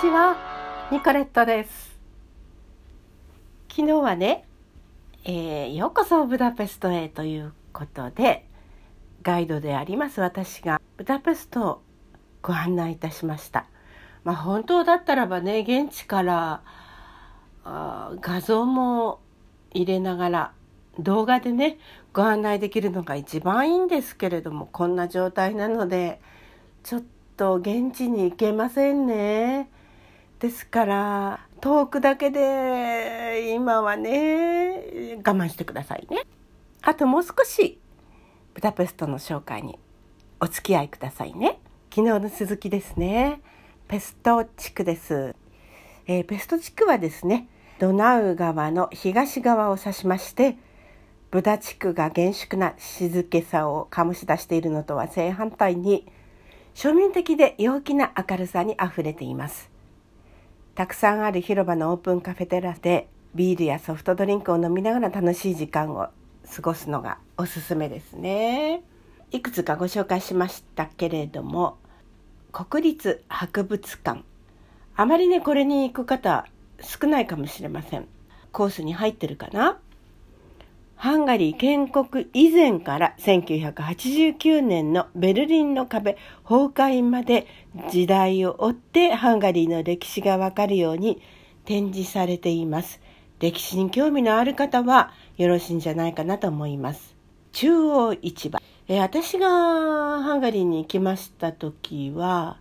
ちはニコレットです。昨日はね、えー、ようこそブダペストへということでガイドであります私が。ブダペストをご案内いたしました。まあ本当だったらばね現地からあ画像も入れながら動画でねご案内できるのが一番いいんですけれどもこんな状態なのでちょっと現地に行けませんね。ですから遠くだけで今はね我慢してくださいね。あともう少しブダペストの紹介にお付き合いくださいね。昨日の続きですね。ペスト地区です。えー、ペスト地区はですねドナウ川の東側を指しましてブダ地区が厳粛な静けさを醸し出しているのとは正反対に庶民的で陽気な明るさにあふれていますたくさんある広場のオープンカフェテラスでビールやソフトドリンクを飲みながら楽しい時間を過ごすのがおすすめですね。いくつかご紹介しましたけれども国立博物館。あまりねこれに行く方少ないかもしれません。コースに入ってるかな？ハンガリー建国以前から1989年のベルリンの壁崩壊まで時代を追ってハンガリーの歴史がわかるように展示されています。歴史に興味のある方はよろしいんじゃないかなと思います。中央市場。え私がハンガリーに行きました時は、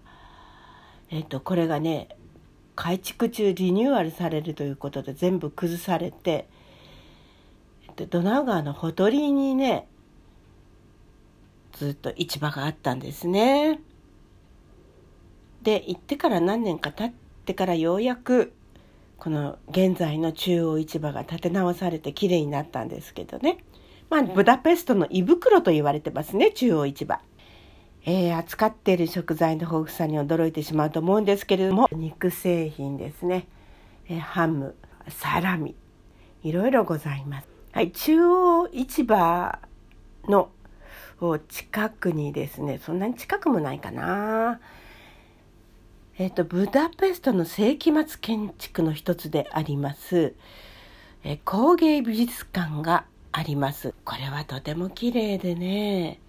えっ、と、これがね、改築中リニューアルされるということで全部崩されて、ってドナウ川のほとりにねずっと市場があったんですね。で行ってから何年か経ってからようやくこの現在の中央市場が建て直されてきれいになったんですけどねまあブダペストの胃袋と言われてますね中央市場。えー、扱っている食材の豊富さに驚いてしまうと思うんですけれども肉製品ですね、えー、ハムサラミいろいろございます。はい、中央市場の近くにですねそんなに近くもないかな。えっ、とブダペストの世紀末建築の一つでありますえ工芸美術館があります。これはとても綺麗でね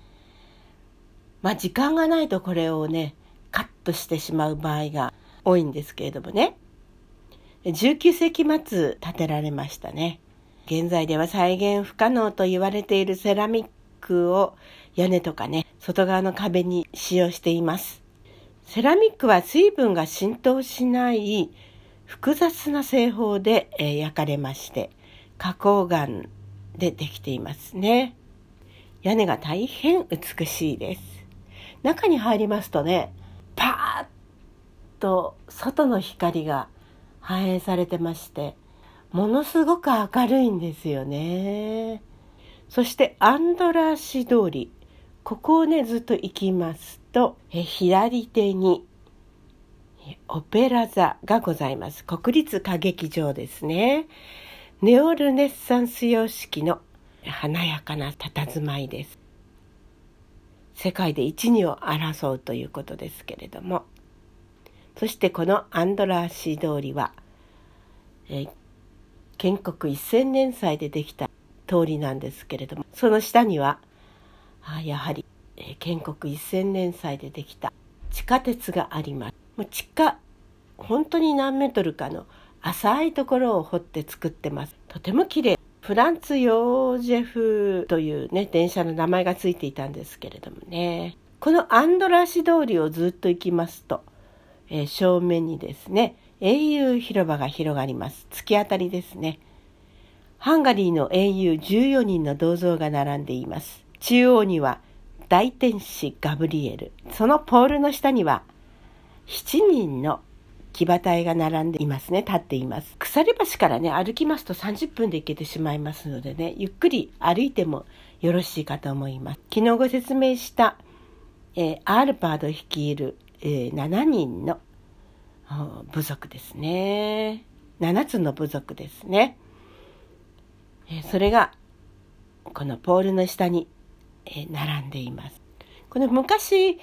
まあ時間がないとこれをねカットしてしまう場合が多いんですけれどもね。19世紀末建てられましたね。現在では再現不可能と言われているセラミックを屋根とかね、外側の壁に使用しています。セラミックは水分が浸透しない複雑な製法で、え焼かれまして、花崗岩でできていますね。屋根が大変美しいです。中に入りますとね、パーッと外の光が反映されてまして、ものすごく明るいんですよね。そしてアンドラーシ通り、ここをねずっと行きますと、え左手にオペラ座がございます。国立歌劇場ですね。ネオルネッサンス様式の華やかな佇まいです。世界で一二を争うということですけれども、そしてこのアンドラーシ通りは、え建国1000年祭でできた通りなんですけれどもその下にはあやはり、建国1000年祭でできた地下鉄があります。もう地下本当に何メートルかの浅いところを掘って作ってます。とても綺麗。フランツ・ヨージェフというね電車の名前がついていたんですけれどもね。このアンドラシ通りをずっと行きますと、えー、正面にですね英雄広場が広がります。突き当たりですね。ハンガリーの英雄14人の銅像が並んでいます。中央には大天使ガブリエル。そのポールの下には7人の騎馬隊が並んでいますね。立っています。鎖橋からね、歩きますと30分で行けてしまいますのでね、ゆっくり歩いてもよろしいかと思います。昨日ご説明した、えー、アールパード率いる、えー、7人の部族ですね。7つの部族ですね。それがこのポールの下に並んでいます。この昔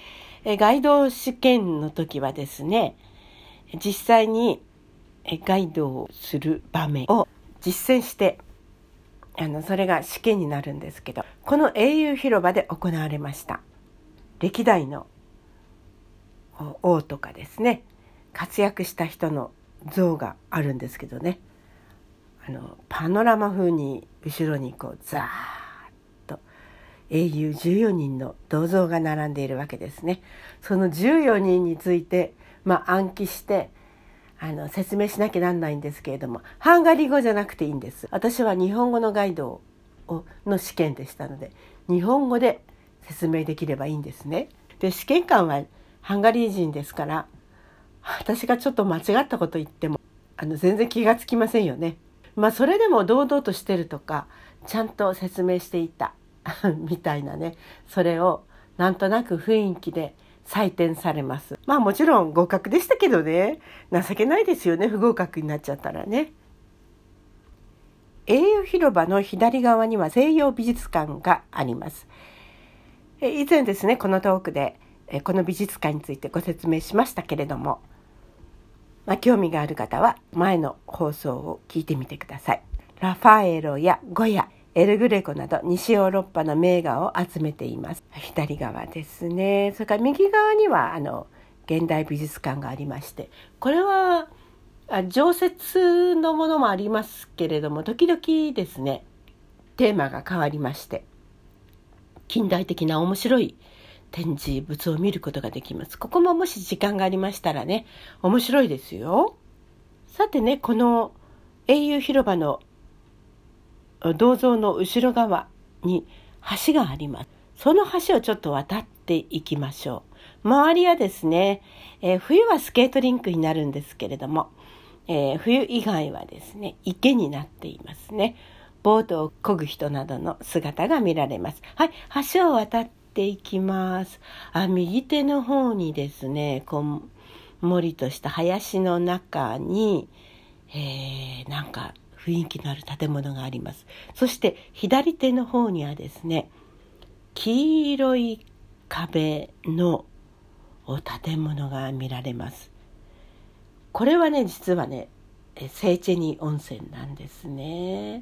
ガイド試験の時はですね実際にガイドをする場面を実践してあのそれが試験になるんですけどこの英雄広場で行われました歴代の王とかですね活躍した人の像があるんですけどねあのパノラマ風に後ろにこうザーッと英雄14人の銅像が並んでいるわけですね。その14人について、まあ、暗記してあの説明しなきゃなんないんですけれどもハンガリー語じゃなくていいんです。私は日本語のガイドをの試験でしたので日本語で説明できればいいんですね。で試験官はハンガリー人ですから私がちょっと間違ったこと言ってもあの全然気が付きませんよね。まあそれでも堂々としてるとかちゃんと説明していた みたいなねそれをなんとなく雰囲気で採点されます。まあもちろん合格でしたけどね情けないですよね不合格になっちゃったらね。英雄広場の左側には西洋美術館があります。以前ですねこのトークでこの美術館についてご説明しましたけれどもまあ、興味がある方は前の放送を聞いてみてください。ラファエロやゴヤ、エルグレコなど西ヨーロッパの名画を集めています。左側ですね。それから右側にはあの現代美術館がありまして、これは常設のものもありますけれども、時々ですね、テーマが変わりまして、近代的な面白い展示物を見ることができます。ここももし時間がありましたらね、面白いですよ。さてね、この英雄広場の銅像の後ろ側に橋があります。その橋をちょっと渡っていきましょう。周りはですね、えー、冬はスケートリンクになるんですけれども、えー、冬以外はですね、池になっていますね。ボートを漕ぐ人などの姿が見られます。はい、橋を渡ってていきます。あ、右手の方にですね、こんもりとした林の中に、えー、なんか雰囲気のある建物があります。そして左手の方にはですね、黄色い壁の建物が見られます。これはね、実はね、セーチェニー温泉なんですね。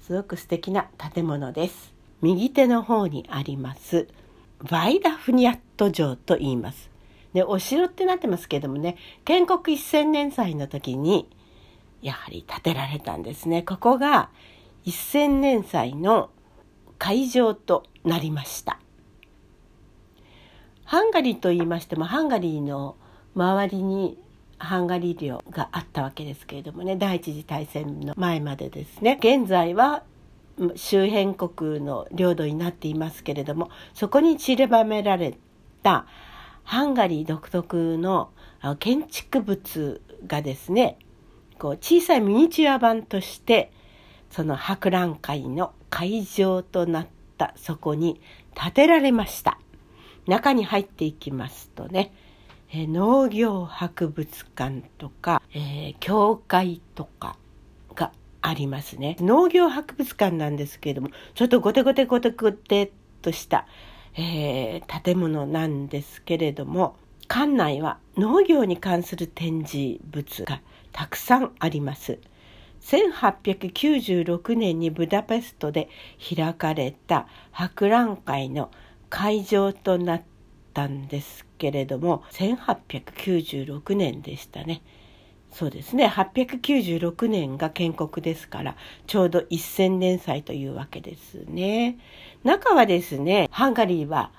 すごく素敵な建物です。右手の方にありますバイダフニャット城と言います。で、お城ってなってますけどもね、建国1000年祭の時に、やはり建てられたんですね。ここが1000年祭の会場となりました。ハンガリーと言いましても、ハンガリーの周りにハンガリー領があったわけですけれどもね、第一次大戦の前までですね。現在は周辺国の領土になっていますけれどもそこに散りばめられたハンガリー独特の建築物がですねこう小さいミニチュア版としてその博覧会の会場となったそこに建てられました。中に入っていきますとね農業博物館とか、えー、教会とかありますね。農業博物館なんですけれども、ちょっとゴテゴテゴテゴテとした、えー、建物なんですけれども、館内は農業に関する展示物がたくさんあります。1896年にブダペストで開かれた博覧会の会場となったんですけれども1896年でしたね。そうですね。896年が建国ですからちょうど1000年祭というわけですね。中はですねハンガリーは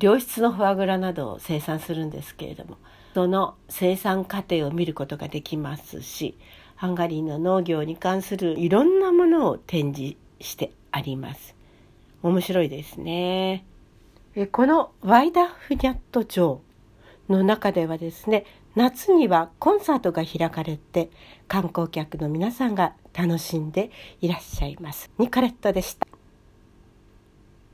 良質のフォアグラなどを生産するんですけれどもその生産過程を見ることができますしハンガリーの農業に関するいろんなものを展示してあります。面白いですね。このワイダフニャット城の中ではですね夏にはコンサートが開かれて観光客の皆さんが楽しんでいらっしゃいます。ニカレットでした。